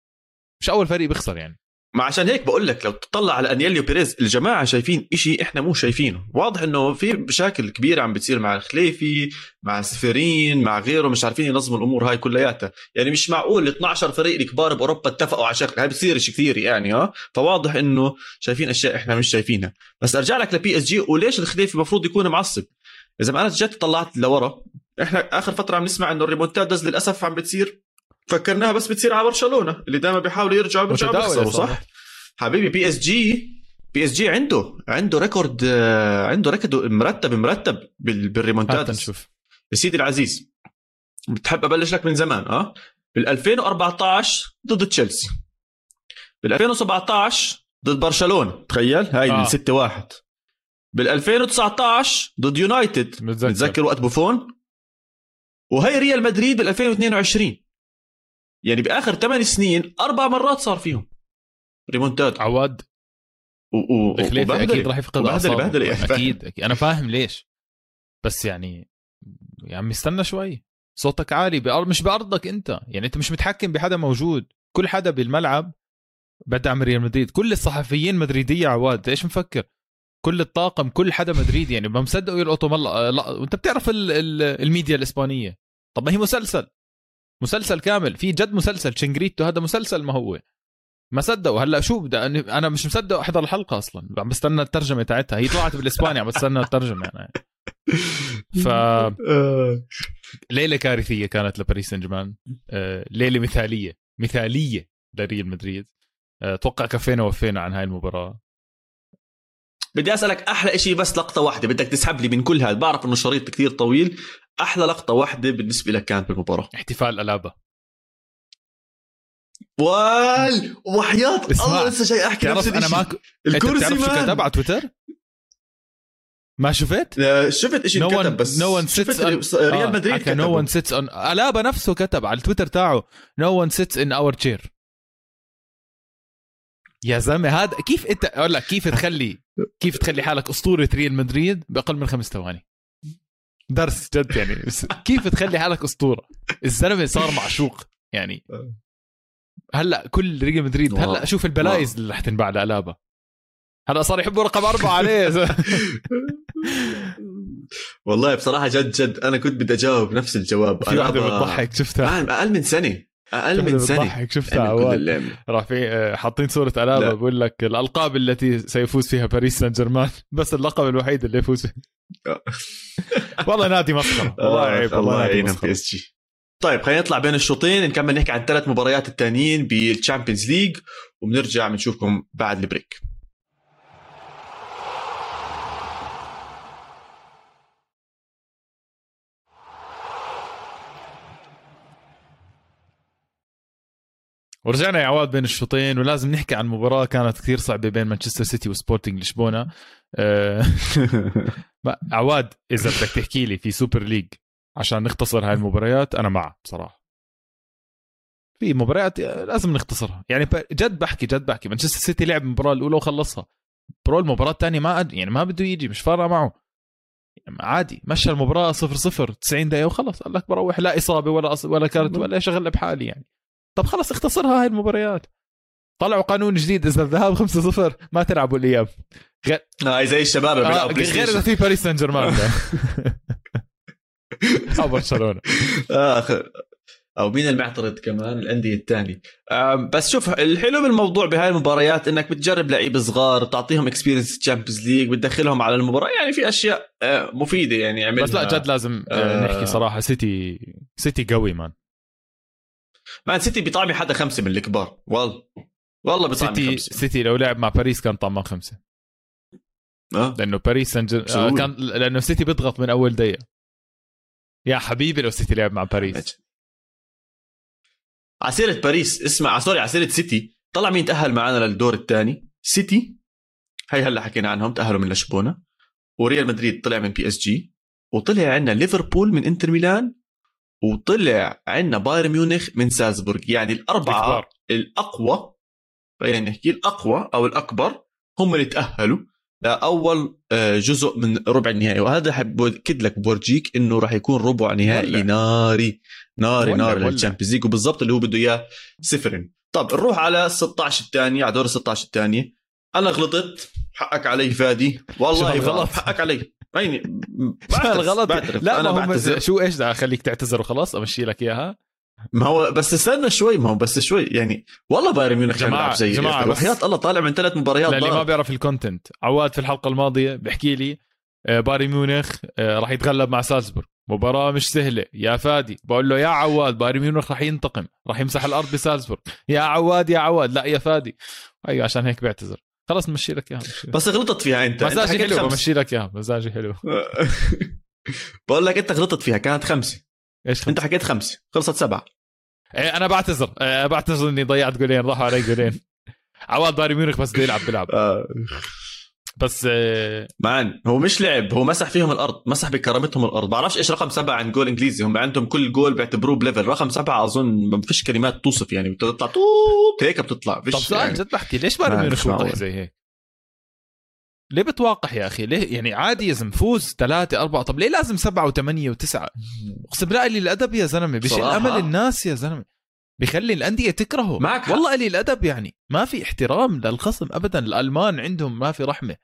S2: مش أول فريق بيخسر يعني.
S1: ما عشان هيك بقول لك لو تطلع على أنييلي وبيريز الجماعة شايفين إشي إحنا مو شايفينه. واضح إنه في مشاكل كبيرة عم بتصير مع الخليفي مع سيفرين مع غيره مش عارفين ينظموا الأمور هاي كلياتها. يعني مش معقول 12 فريق الكبار بأوروبا اتفقوا على شكل. هاي بتصيرش كثير يعني ها؟ فواضح إنه شايفين أشياء إحنا مش شايفينها. بس أرجع لك لبي اس جي وليش الخليفي المفروض يكون معصب؟ إذا ما أنا جيت طلعت لورا إحنا آخر فترة عم نسمع إنه ال remontadas للأسف عم بتصير فكرناها بس بتصير على برشلونة اللي دائما بيحاولوا يرجعوا بيرجعوا بيخسروا صح؟ حبيبي بي إس جي بي إس جي عنده عنده record عنده record مرتب مرتب بالريمونتادا.
S2: نشوف.
S1: يا سيدي العزيز بتحب أبلش لك من زمان آه؟ بال 2014 ضد تشيلسي. بال 2017 ضد برشلونة تخيل؟ هاي آه. 6 1 بال 2019 ضد يونايتد متذكر. وقت بوفون؟ وهي ريال مدريد بال 2022 يعني باخر ثمان سنين أربع مرات صار فيهم. ريمونتاد.
S2: عواد.
S1: و... و...
S2: أكيد راح يفقد
S1: بهدل بهدل
S2: أكيد أكيد. أنا فاهم ليش. بس يعني يا عم استنى شوي. صوتك عالي بأرض مش بأرضك أنت. يعني أنت مش متحكم بحدا موجود. كل حدا بالملعب بدعم ريال مدريد. كل الصحفيين مدريدية عواد. إيش مفكر؟ كل الطاقم كل حدا مدريد. يعني ما مصدقوا يلقطوا ملا لا وانت بتعرف ال... ال... الميديا الإسبانية. طب ما هي مسلسل. مسلسل كامل. في جد مسلسل تشيرينجيتو هذا مسلسل ما هو. ما صدقوا. هلا شو بدي أنا مش مصدق أحضر الحلقة أصلا. عم بستنى الترجمة تاعتها. هي طلعت بالاسباني عم بستنى الترجمة يعني. ف [LAUGHS] ليلة كارثية كانت لباريس سان جيرمان آه، ليلة مثالية. مثالية لريال مدريد. آه، أتوقع كفينا وفينا عن هاي المباراة.
S1: بدي أسألك أحلى شيء بس لقطة واحدة. بدك تسحب لي من كل هذا بعرف إنه شريط كثير طويل أحلى لقطة واحدة بالنسبة لك كانت بالمباراة.
S2: احتفال ألابا.
S1: وال وحياة الله لسه جاي أحكي
S2: نفس أنا ما الكرسي ما كتب على تويتر؟ ما شفت؟
S1: شفت شيء no كتب بس
S2: نو ون سيتس ريال مدريد كتب نو ون سيتس اون ألابا نفسه كتب على التويتر تاعه نو ون سيتس ان اور تشير يا زلمة هذا كيف انت أقول لك كيف تخلي كيف تخلي حالك أسطورة ريال مدريد بأقل من خمس ثواني؟ درس جد يعني. كيف تخلي حالك أسطورة؟ الزلمة [LAUGHS] صار معشوق يعني. آه. هلأ كل ريال مدريد هلأ شوف البلايز اللي رح تنباع لألابا. هلأ صار يحبوا رقم أربعة عليه. [LAUGHS]
S1: والله بصراحة جد جد أنا كنت بدي أجاوب نفس الجواب.
S2: في واحدة بتضحك شفتها؟
S1: أقل من سنة. أقل من سنة. بتضحك؟
S2: شفتها راح في آه، حاطين صورة الابا بقول لك الألقاب التي سيفوز فيها باريس سان جيرمان [LAUGHS] بس اللقب الوحيد اللي يفوز فيه. آه. [LAUGHS] والله نادي مسخرة. والله عيب
S1: والله يعينهم بي اس جي. طيب خلينا نطلع بين الشوطين. نكمل نحكي عن ثلاث مباريات التانيين بال Champions League وبنرجع بنشوفكم بعد ال break.
S2: ورجعنا يا عواد بين الشوطين ولازم نحكي عن مباراة كانت كثير صعبة بين مانشستر سيتي وسبورتنج لشبونة. أه [LAUGHS] عواد إذا بدك تحكي لي في Super League عشان نختصر هاي المباريات أنا معه بصراحة. في مباريات لازم نختصرها. يعني جد بحكي جد بحكي. مانشستر سيتي لعب المباراة الأولى وخلصها. bro المباراة الثانية ما أد... يعني ما بده يجي مش فارقة معه. يعني عادي مشى المباراة 0 0 90 دقيقة وخلص. قال لك بروح لا إصابة ولا أص... ولا كارت ولا شغل بحالي يعني. طب خلص اختصرها هاي المباريات. طلعوا قانون جديد إذا الذهاب 5 0 ما تلعبوا الاياب
S1: غير آه زي الشباب
S2: آه غير إذا في باريس سان جيرمان أو برشلونة.
S1: آه أو مين المعترض كمان؟ الأندية الثانية. بس شوف الحلو بالموضوع بهاي المباريات إنك بتجرب لعيبه صغار تعطيهم experience Champions League بتدخلهم على المباراة. يعني في أشياء آه، مفيدة يعني عملها
S2: بس لا جد لازم آه, آه، نحكي صراحة. سيتي سيتي قوي man
S1: مان سيتي بيطعمي حدا خمسة من الكبار. والله. والله بيطعمي
S2: سيتي
S1: خمسة.
S2: سيتي لو لعب مع باريس كان طعماه خمسة.
S1: أه؟
S2: لأنه باريس سان آه كان لأنه سيتي بيضغط من أول دقيقة. يا حبيبي لو سيتي لعب مع باريس.
S1: على سيرة باريس اسمع sorry على سيرة سيتي. طلع مين تأهل معنا للدور الثاني؟ سيتي. هي هلا حكينا عنهم تأهلوا من لشبونة. وريال مدريد طلع من بي إس جي. وطلع عندنا ليفربول من إنتر ميلان. وطلع عندنا بايرن ميونخ من سالزبورغ. يعني الأربعة الكبار. الأقوى خلينا نحكي الأقوى أو الأكبر هم اللي تأهلوا لأول آه، جزء من ربع النهائي. وهذا حب اكد لك بورجيك إنه راح يكون ربع نهائي ناري ناري ناري لل Champions League. وبالضبط اللي هو بده إياه سيفرين. طب نروح على 16 الثانية على دور 16 الثانية أنا غلطت حقك علي فادي. والله غلط. حقك علي. [LAUGHS] عيني
S2: غلط بعترف. لا أنا بعتذر. شو إيش بدي اخليك تعتذر وخلاص أمشي لك إياها؟
S1: ما هو بس استنى شوي ما هو بس شوي يعني والله بايرن ميونخ جماعة زي جماعة وحياة الله طالع من ثلاث مباريات
S2: اللي ما بيعرف ال context عواد في الحلقة الماضية بيحكي لي آه، بايرن ميونخ آه، راح يتغلب مع سالزبورغ. مباراة مش سهلة. يا فادي بقول له يا عواد بايرن ميونخ راح ينتقم راح يمسح الأرض بسالزبورغ. يا عواد يا عواد. لا يا فادي. أيوه عشان هيك بيعتذر خلص نمشي لك إياها
S1: بس غلطت فيها أنت.
S2: مزاجي حلو بمشي لك إياها مزاجي حلو. [LAUGHS]
S1: بقول لك أنت غلطت فيها كانت خمسة. إيش خمسة؟ أنت حكيت خمسة خلصت سبعة.
S2: إيه أنا بعتذر إيه بعتذر إني ضيعت جولين راحوا علي جولين. عواد بايرن ميونخ بس بده يلعب بيلعب. آه. بس
S1: آه man هو مش لعب هو مسح فيهم الأرض مسح بكرامتهم الأرض. بعرفش إيش رقم سبعة عند جول إنجليزي. هم عندهم كل جول بيعتبروه ب level. رقم سبعة أظن ما فيش كلمات توصف يعني. بتطلع توت هيك بتطلع.
S2: فيش طب سؤال يعني... جد بحكي ليش بايرن ميونخ وضح زي هيك؟ ليه بتوقح يا أخي؟ ليه يعني عادي يا زلمة فوز ثلاثة أربعة. طب ليه لازم سبعة وثمانية وتسعة؟ أقسم بالله قليل الأدب يا زلمة. بشيل أمل الناس يا زلمة. بخلي الأندية تكرهه. معك والله قليل الادب يعني ما في احترام للخصم ابدا الألمان عندهم ما في رحمة.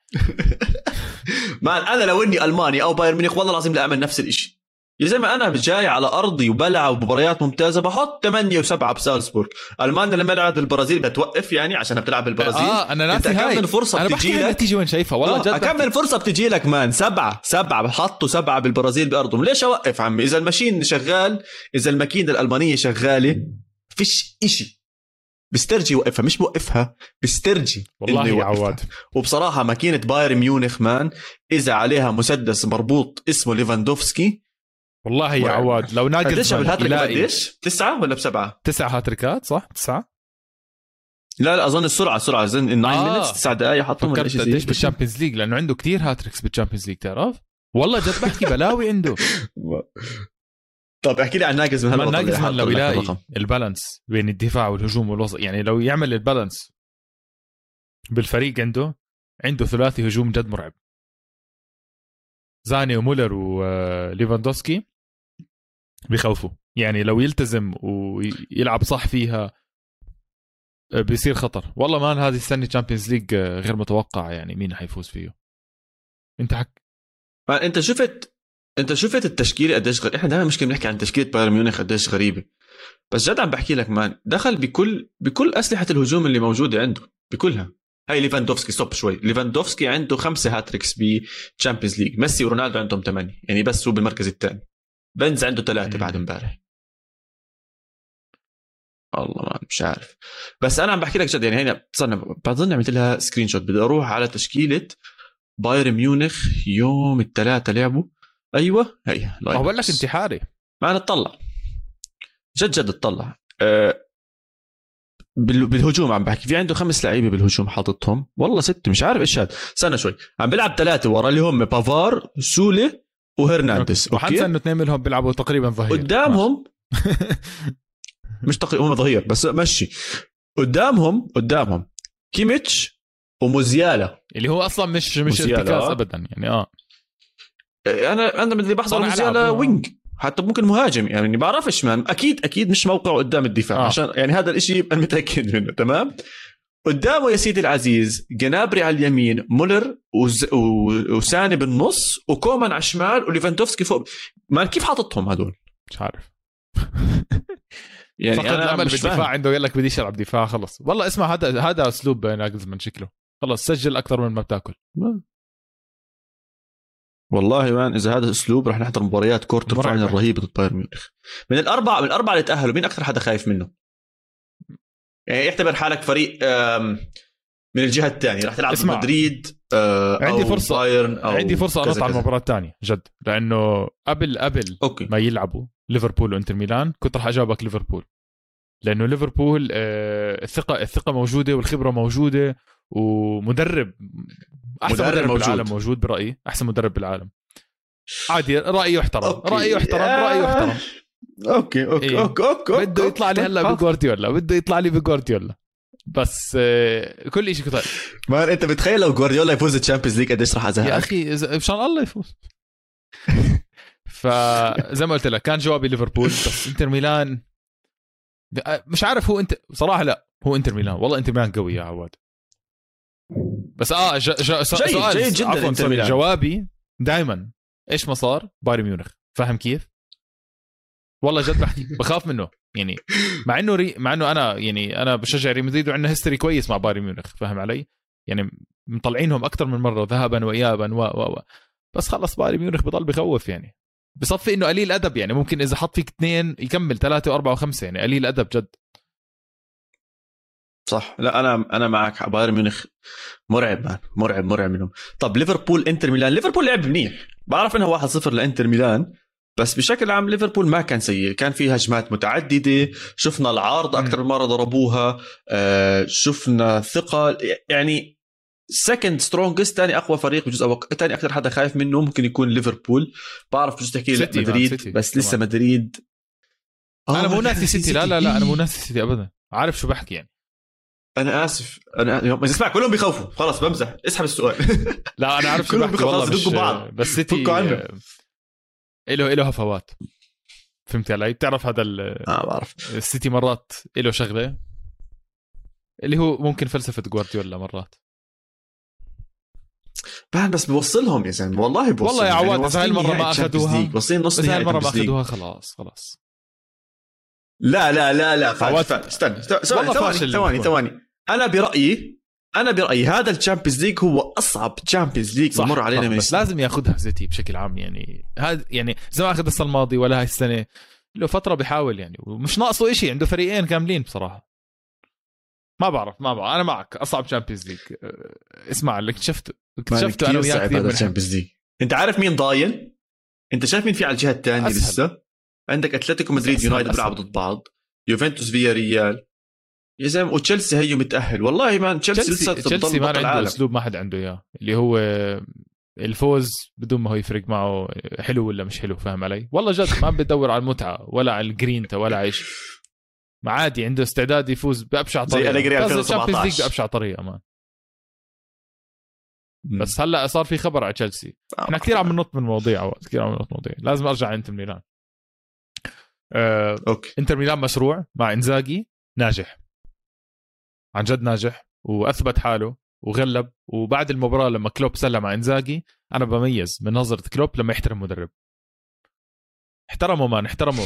S2: [LAUGHS]
S1: مان أنا لو إني ألماني أو بايرن ميونخ والله لازم لا أعمل نفس الشيء يا زلمة أنا جاي على أرضي وبلعب مباريات ممتازة بحط 8 و7 بسالزبورغ. المانيا لما لعبت البرازيل بتوقف يعني عشان بتلعب بالبرازيل.
S2: آه أنا ناسي هاي.
S1: كم فرصة
S2: أنا بحكي لك. النتيجه وين شايفها والله
S1: جد كم من فرصة بتجي لك man. سبعة سبعة حطوا سبعة بالبرازيل بأرضهم. ليش أوقف عمي؟ إذا ال machine شغال إذا الماكينة الألمانية شغالة فيش إشي بسترجي يوقفها مش بوقفها بسترجي
S2: والله يا عواد
S1: وبصراحة ماكينة بايرن ميونخ man إذا عليها مسدس مربوط اسمه ليفاندوفسكي
S2: والله يا عواد لو ناقص
S1: قديش بالهاتريك قديش؟ تسعة ولا بسبعة؟
S2: تسعة هاتريكات صح؟ تسعة؟
S1: لا لا أظن السرعة سرعه اظن 9 آه. minutes 9 دقائق حطهم
S2: فكرت قديش بال Champions League لأنه عنده كتير hat-tricks بال Champions League تعرف؟ والله جد بحكي بلاوي عنده [LAUGHS]
S1: طب احكي لي عن
S2: ناجلزمان ناجلزمان لو يلاقي ال balance بين الدفاع والهجوم والوسط. يعني لو يعمل ال balance بالفريق عنده عنده ثلاثي هجوم جد مرعب. ساني ومولر وليفاندوسكي بخوفوا. يعني لو يلتزم ويلعب صح فيها بيصير خطر. والله man هذه السنة Champions League غير متوقع يعني مين حيفوز فيه. انت حك
S1: انت شفت انت شفت التشكيلة قديش غريبه إحنا دائما مشكله بنحكي عن تشكيلة بايرن ميونخ قديش غريبة. بس جد عم بحكي لك man دخل بكل بكل أسلحة الهجوم اللي موجودة عنده بكلها. هاي ليفاندوفسكي stop شوي. ليفاندوفسكي عنده خمسة hat-tricks ب Champions League ميسي ورونالدو عندهم ثمانية. يعني بس هو بالمركز الثاني. بنزيما عنده ثلاثة بعد امبارح. والله ما مش عارف. بس أنا عم بحكي لك جد يعني هنا بظن بظن عملت لها screenshot بدي أروح على تشكيلة بايرن ميونخ يوم الثلاثاء لعبوا. أيوه. هي
S2: بقول لك انتحاري.
S1: ما نطلع جد جد اطلع أه بالهجوم عم بحكي. في عنده خمس لعيبة بالهجوم حاططهم. والله ست مش عارف إيش هذا استنى شوي. عم بيلعب ثلاثة ورا اللي هم بافار سولي وهرنانديز.
S2: وحنسى انه اثنين منهم بيلعبوا تقريبا ظهير.
S1: قدامهم [LAUGHS] مش تقريبا هم ظهير بس مشي. قدامهم قدامهم كيميتش وموزيالا.
S2: اللي هو أصلا مش مش. ارتكاز ابدا يعني آه.
S1: أنا أنا اللي بحضر
S2: ألعاب.
S1: wing حتى ممكن مهاجم يعني بعرفش man أكيد أكيد مش موقعه قدام الدفاع
S2: آه.
S1: عشان يعني هذا الإشي أنا متأكد منه تمام؟ قدامه يا سيدي العزيز جنابري على اليمين مولر وز... و... وساني بالنص وكومان على الشمال وليفاندوفسكي فوق. man كيف حاططهم هدول؟
S2: مش عارف.
S1: يعني
S2: فقد أنا
S1: الأمل
S2: بالدفاع
S1: فاهم.
S2: عنده يقول لك بديش العب دفاع خلص. والله اسمع هذا هذا أسلوب ناجلزمان شكله. خلص سجل أكثر من ما بتأكل.
S1: والله man إذا هذا الاسلوب رح نحضر مباريات
S2: quarter.
S1: final رهيبه ضد بايرن ميونخ من الأربعة من الأربعة اللي تأهلوا مين أكثر حدا خايف منه؟ يعني اعتبر حالك فريق من الجهة الثانية رح تلعب
S2: اسمع.
S1: مدريد آه،
S2: عندي
S1: أو
S2: فرصة.
S1: بايرن أو
S2: عندي
S1: فرصة
S2: انط على. المباراة الثانية جد لأنه قبل قبل
S1: okay
S2: ما يلعبوا ليفربول وإنتر ميلان كنت راح أجاوبك ليفربول لأنه ليفربول آه، الثقة الثقة موجودة والخبرة موجودة ومدرب أحسن
S1: مدرب
S2: مدرب,
S1: موجود.
S2: بالعالم موجود برأيي أحسن مدرب بالعالم عادي رأيي يحترم. رأيي يحترم
S1: آه.
S2: رأيي يحترم
S1: okay okay
S2: إيه.
S1: okay okay
S2: بده يطلع لي هلا. بجوارديولا بده يطلع لي بجوارديولا بس آه، كل شيء كنت
S1: man أنت بتخيل لو جوارديولا يفوز ال Champions League قديش
S2: يا
S1: ازهق
S2: أخي إذا- مشان الله يفوز [LAUGHS] فزي ما قلت لك كان جوابي ليفربول بس إنتر ميلان مش عارف هو انت صراحة لا هو إنتر ميلان والله إنتر ميلان قوي يا عواد بس آه ج... ج...
S1: جيد-
S2: سؤال
S1: جيد جداً
S2: عفوا
S1: sorry.
S2: جوابي دائما إيش ما صار بايرن ميونخ فاهم كيف؟ والله جد بحكي [LAUGHS] بخاف منه يعني مع إنه ري... مع إنه أنا يعني أنا بشجع ريال مدريد وعندنا history كويس مع بايرن ميونخ فاهم علي؟ يعني مطلعينهم أكثر من مرة ذهبا وايابا و و و بس خلص بايرن ميونخ بضل بخوف يعني بصفي إنه قليل أدب يعني ممكن إذا حط فيك اثنين يكمل ثلاثة وأربعة وخمسة يعني قليل أدب جد
S1: صح. لا أنا أنا معك. بايرن ميونخ مرعب man. مرعب مرعب منهم. طب ليفربول إنتر ميلان. ليفربول لعب منيح. بعرف إنها 1-0 لإنتر ميلان بس بشكل عام ليفربول ما كان سيء. كان في هجمات متعددة. شفنا العارضه أكثر من مرة ضربوها. آه شفنا ثقة. يعني second strongest ثاني أقوى فريق بجزء أو ثاني أكثر حدا خايف منه ممكن يكون ليفربول. بعرف بجوز تحكي مدريد. بس لسه. مدريد. آه،
S2: أنا مو ناسي سيتي لا لا لا أنا مو. ناسي سيتي ابدا. عارف شو بحكي يعني.
S1: أنا آسف. أنا بس اسمع كلهم بيخوفوا خلص بمزح. اسحب السؤال. [LAUGHS]
S2: لا أنا عارف
S1: كلهم بيخافوا، خلص
S2: مش
S1: بدقوا بعض.
S2: بس سيتي له له هفوات. فهمت علي بتعرف هذا ال-
S1: آه بعرف
S2: السيتي مرات له شغلة؟ اللي هو ممكن فلسفة جوارديولا مرات.
S1: بان بس بوصلهم يا زلمة. والله بوصلهم.
S2: والله يا عواد، إذا
S1: واصلين
S2: هاي المرة
S1: نهائي
S2: ما
S1: League، واصلين نص نهائي
S2: المرة ما. أخذوها خلاص خلاص.
S1: لا لا لا لا
S2: عواد-
S1: فادي، استنى ثواني
S2: فاشل
S1: ثواني. ثواني. أنا برايي أنا برأيي هذا ال Champions League هو أصعب Champions League بمر علينا
S2: صح
S1: من
S2: بس. لازم ياخذها سيتي بشكل عام يعني هذا يعني زي ما أخذ السنة الماضي ولا هاي السنة له فترة بيحاول يعني ومش ناقصه إشي عنده فريقين كاملين بصراحة ما بعرف ما بعرف أنا معك أصعب Champions League أه، اسمع اللي اكتشفته اكتشفته
S1: أنا
S2: وياك كثير من
S1: ال Champions League أنت عارف مين ضايل؟ أنت شايف مين في على الجهة
S2: الثانية.
S1: لسه؟ عندك أتلتيكو مدريد يونايتد. بيلعبوا ضد بعض يوفنتوس فيا ريال يا زلمة وتشيلسي هيو متأهل. والله man تشيلسي لسه
S2: تشيلسي ما عنده
S1: العالم.
S2: أسلوب ما حد عنده إياه. اللي هو الفوز بدون ما هو يفرق معه حلو ولا مش حلو فاهم علي؟ والله جد ما بدور على المتعة ولا على الجرينتا ولا على شيء ما عادي عنده استعداد يفوز بأبشع
S1: زي
S2: طريقة.
S1: أليجري
S2: فاز
S1: 2017.
S2: ال Champions League بأبشع طريقة man
S1: مم.
S2: بس هلأ صار في خبر على تشيلسي. إحنا كثير عم ننط من مواضيع عواد كثير عم ننط مواضيع. لازم أرجع إنتر ميلان. آه،
S1: okay.
S2: إنتر ميلان مشروع مع إنزاجي ناجح. عن جد ناجح وأثبت حاله وغلب. وبعد المباراة لما كلوب سلم مع إنزاجي أنا بميز من نظرة كلوب لما يحترم مدرب. احترمه man احترمه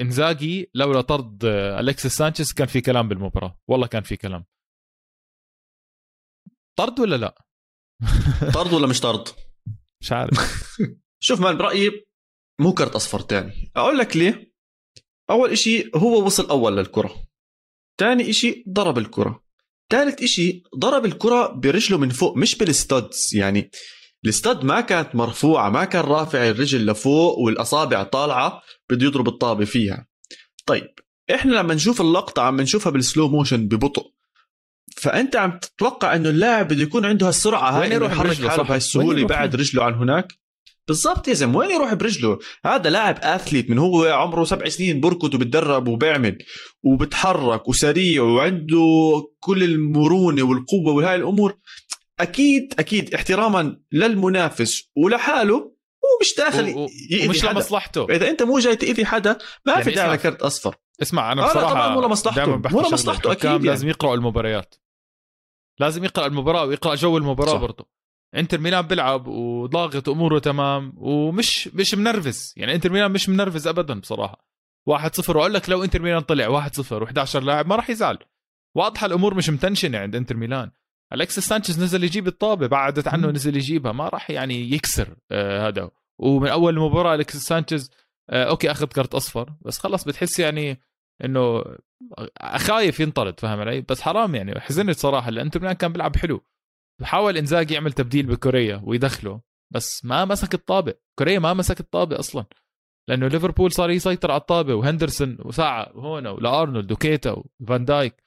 S2: إنزاجي لولا طرد الكسيس سانشيز كان في كلام بالمباراة. والله كان في كلام. طرد ولا لا؟ [LAUGHS]
S1: طرد ولا مش طرد؟
S2: مش عارف. [LAUGHS]
S1: شوف مان برأيي مو كرت أصفر تاني. أقول لك ليه؟ أول إشي هو وصل أول للكرة. تاني إشي ضرب الكرة. ثالث إشي ضرب الكرة برجله من فوق مش بال studs. يعني ال stud ما كانت مرفوعة ما كان رافع الرجل لفوق والأصابع طالعة بده يضرب الطابة فيها. طيب إحنا لما نشوف اللقطة عم نشوفها بال slow motion ببطء فأنت عم تتوقع إنه اللاعب بده يكون عنده هالسرعة هاي
S2: يروح
S1: يحرك حاله
S2: يروح
S1: يبعد؟ رجله عن هناك؟ بالضبط يا زلمة وين يروح برجله؟ هذا لاعب اثليت من هو عمره سبع سنين بركض وبتدرب وبيعمل وبتحرك وسريع وعنده كل المرونة والقوة وهاي الأمور. أكيد أكيد احتراما للمنافس ولحاله هو مش داخل
S2: يأذي ومش لمصلحته.
S1: إذا أنت مو جاي تأذي حدا ما يعني في داعي لكرت أصفر.
S2: اسمع أنا بصراحة طبعا
S1: مو لمصلحته. مو لمصلحته أكيد يعني.
S2: لازم يقرأوا المباريات لازم يقرا المباراة ويقرأ جو المباراة برضه. انتر ميلان بيلعب وضاغط أموره تمام ومش مش منرفز. يعني انتر ميلان مش منرفز ابدا بصراحة. 1-0 وأقول لك لو انتر ميلان طلع 1-0 و11 لاعب ما راح يزعل. واضحة الأمور مش متنشنة عند انتر ميلان. الكسس سانشيز نزل يجيب الطابة بعدت عنه نزل يجيبها. ما راح يعني يكسر آه هذا. ومن أول المباراه الكسس سانشيز آه okay أخذ كرت أصفر. بس خلص بتحس يعني إنه خايف ينطرد فاهم علي؟ بس حرام يعني. حزنت صراحة لأن انتر ميلان كان بيلعب حلو. حاول إنزاغي يعمل تبديل بكوريا ويدخله بس ما مسك الطابة. كوريا ما مسك الطابة أصلا لأنه ليفربول صار يسيطر على الطابة وهندرسون وساعة وهنا ولأرنولد وكيتا وفان دايك.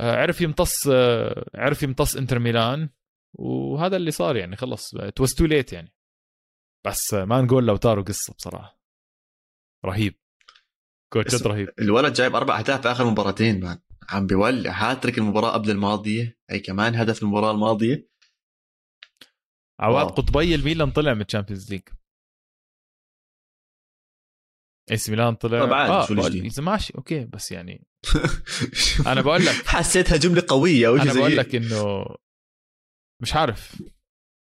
S2: آه، عرف يمتص آه، عرف يمتص إنتر ميلان وهذا اللي صار يعني خلص it was too late يعني. بس ما نقول لاوتارو قصة بصراحة. رهيب. coach جد رهيب.
S1: الولد جايب أربع أهداف في آخر مباراتين مان عم بيولع هاتريك المباراة قبل الماضية أي كمان هدف المباراة الماضية.
S2: عواد قطبي الميلان طلع من ال Champions League. ايه سي ميلان طلع.
S1: طبعا آه شو
S2: اذا ماشي okay بس يعني [LAUGHS] أنا بقول لك
S1: حسيتها جملة قوية
S2: أو أنا بقول لك إنه مش عارف.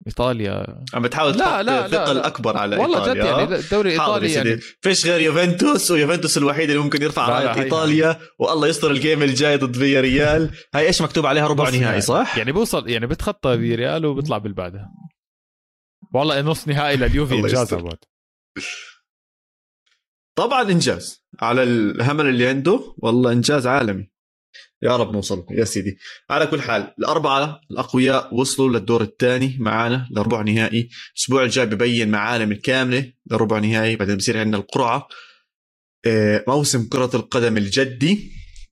S2: إيطاليا.
S1: عم بتحاول لا لا ثقل أكبر على
S2: والله إيطاليا. والله جد يعني الدوري الايطالي يعني.
S1: فيش غير يوفنتوس ويوفنتوس الوحيد اللي ممكن يرفع رايه إيطاليا والله يستر الجيم الجاي ضد فيا ريال هاي إيش مكتوب عليها؟ ربع نهائي يعني صح؟
S2: يعني بوصل يعني بتخطى فيا ريال وبيطلع بالبعدها. والله نص نهائي لليوفي إنجاز
S1: طبعا إنجاز. على الهمل اللي عنده والله إنجاز عالمي. يا رب نوصل يا سيدي. على كل حال الأربعة الأقوياء وصلوا للدور الثاني معانا لربع نهائي. الأسبوع الجاي ببين معالم الكاملة لربع نهائي. بعدين بصير عندنا القرعة. آه، موسم كرة القدم الجدي.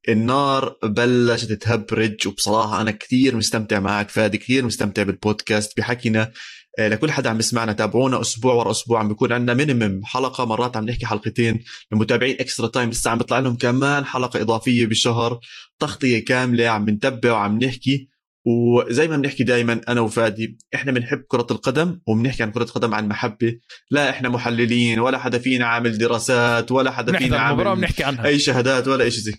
S1: النار بلشت تهبرج. وبصراحة أنا كثير مستمتع معك فادي كثير مستمتع بالبودكاست. بحكينا لكل حدا عم بيسمعنا تابعونا أسبوع ورا أسبوع. عم بيكون عندنا مينيمم حلقة مرات عم نحكي حلقتين لمتابعين Extra Time لسه عم بيطلع لهم كمان حلقة إضافية بالشهر تغطية كاملة عم بنتبع وعم نحكي. وزي ما بنحكي دائما أنا وفادي إحنا بنحب كرة القدم وبنحكي عن كرة القدم عن محبة. لا إحنا محللين ولا حدا فينا عامل دراسات ولا حدا فينا عامل
S2: بنحكي عنها.
S1: أي شهادات ولا شيء زي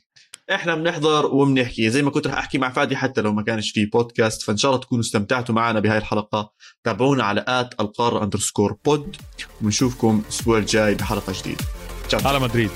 S1: إحنا بنحضر وبنحكي زي ما كنت رح أحكي مع فادي حتى لو ما كانش في بودكاست فإن شاء الله تكونوا استمتعتوا معنا بهاي الحلقة. تابعونا على at القاره underscore pod ونشوفكم الأسبوع الجاي بحلقة جديدة.
S2: على مدريد.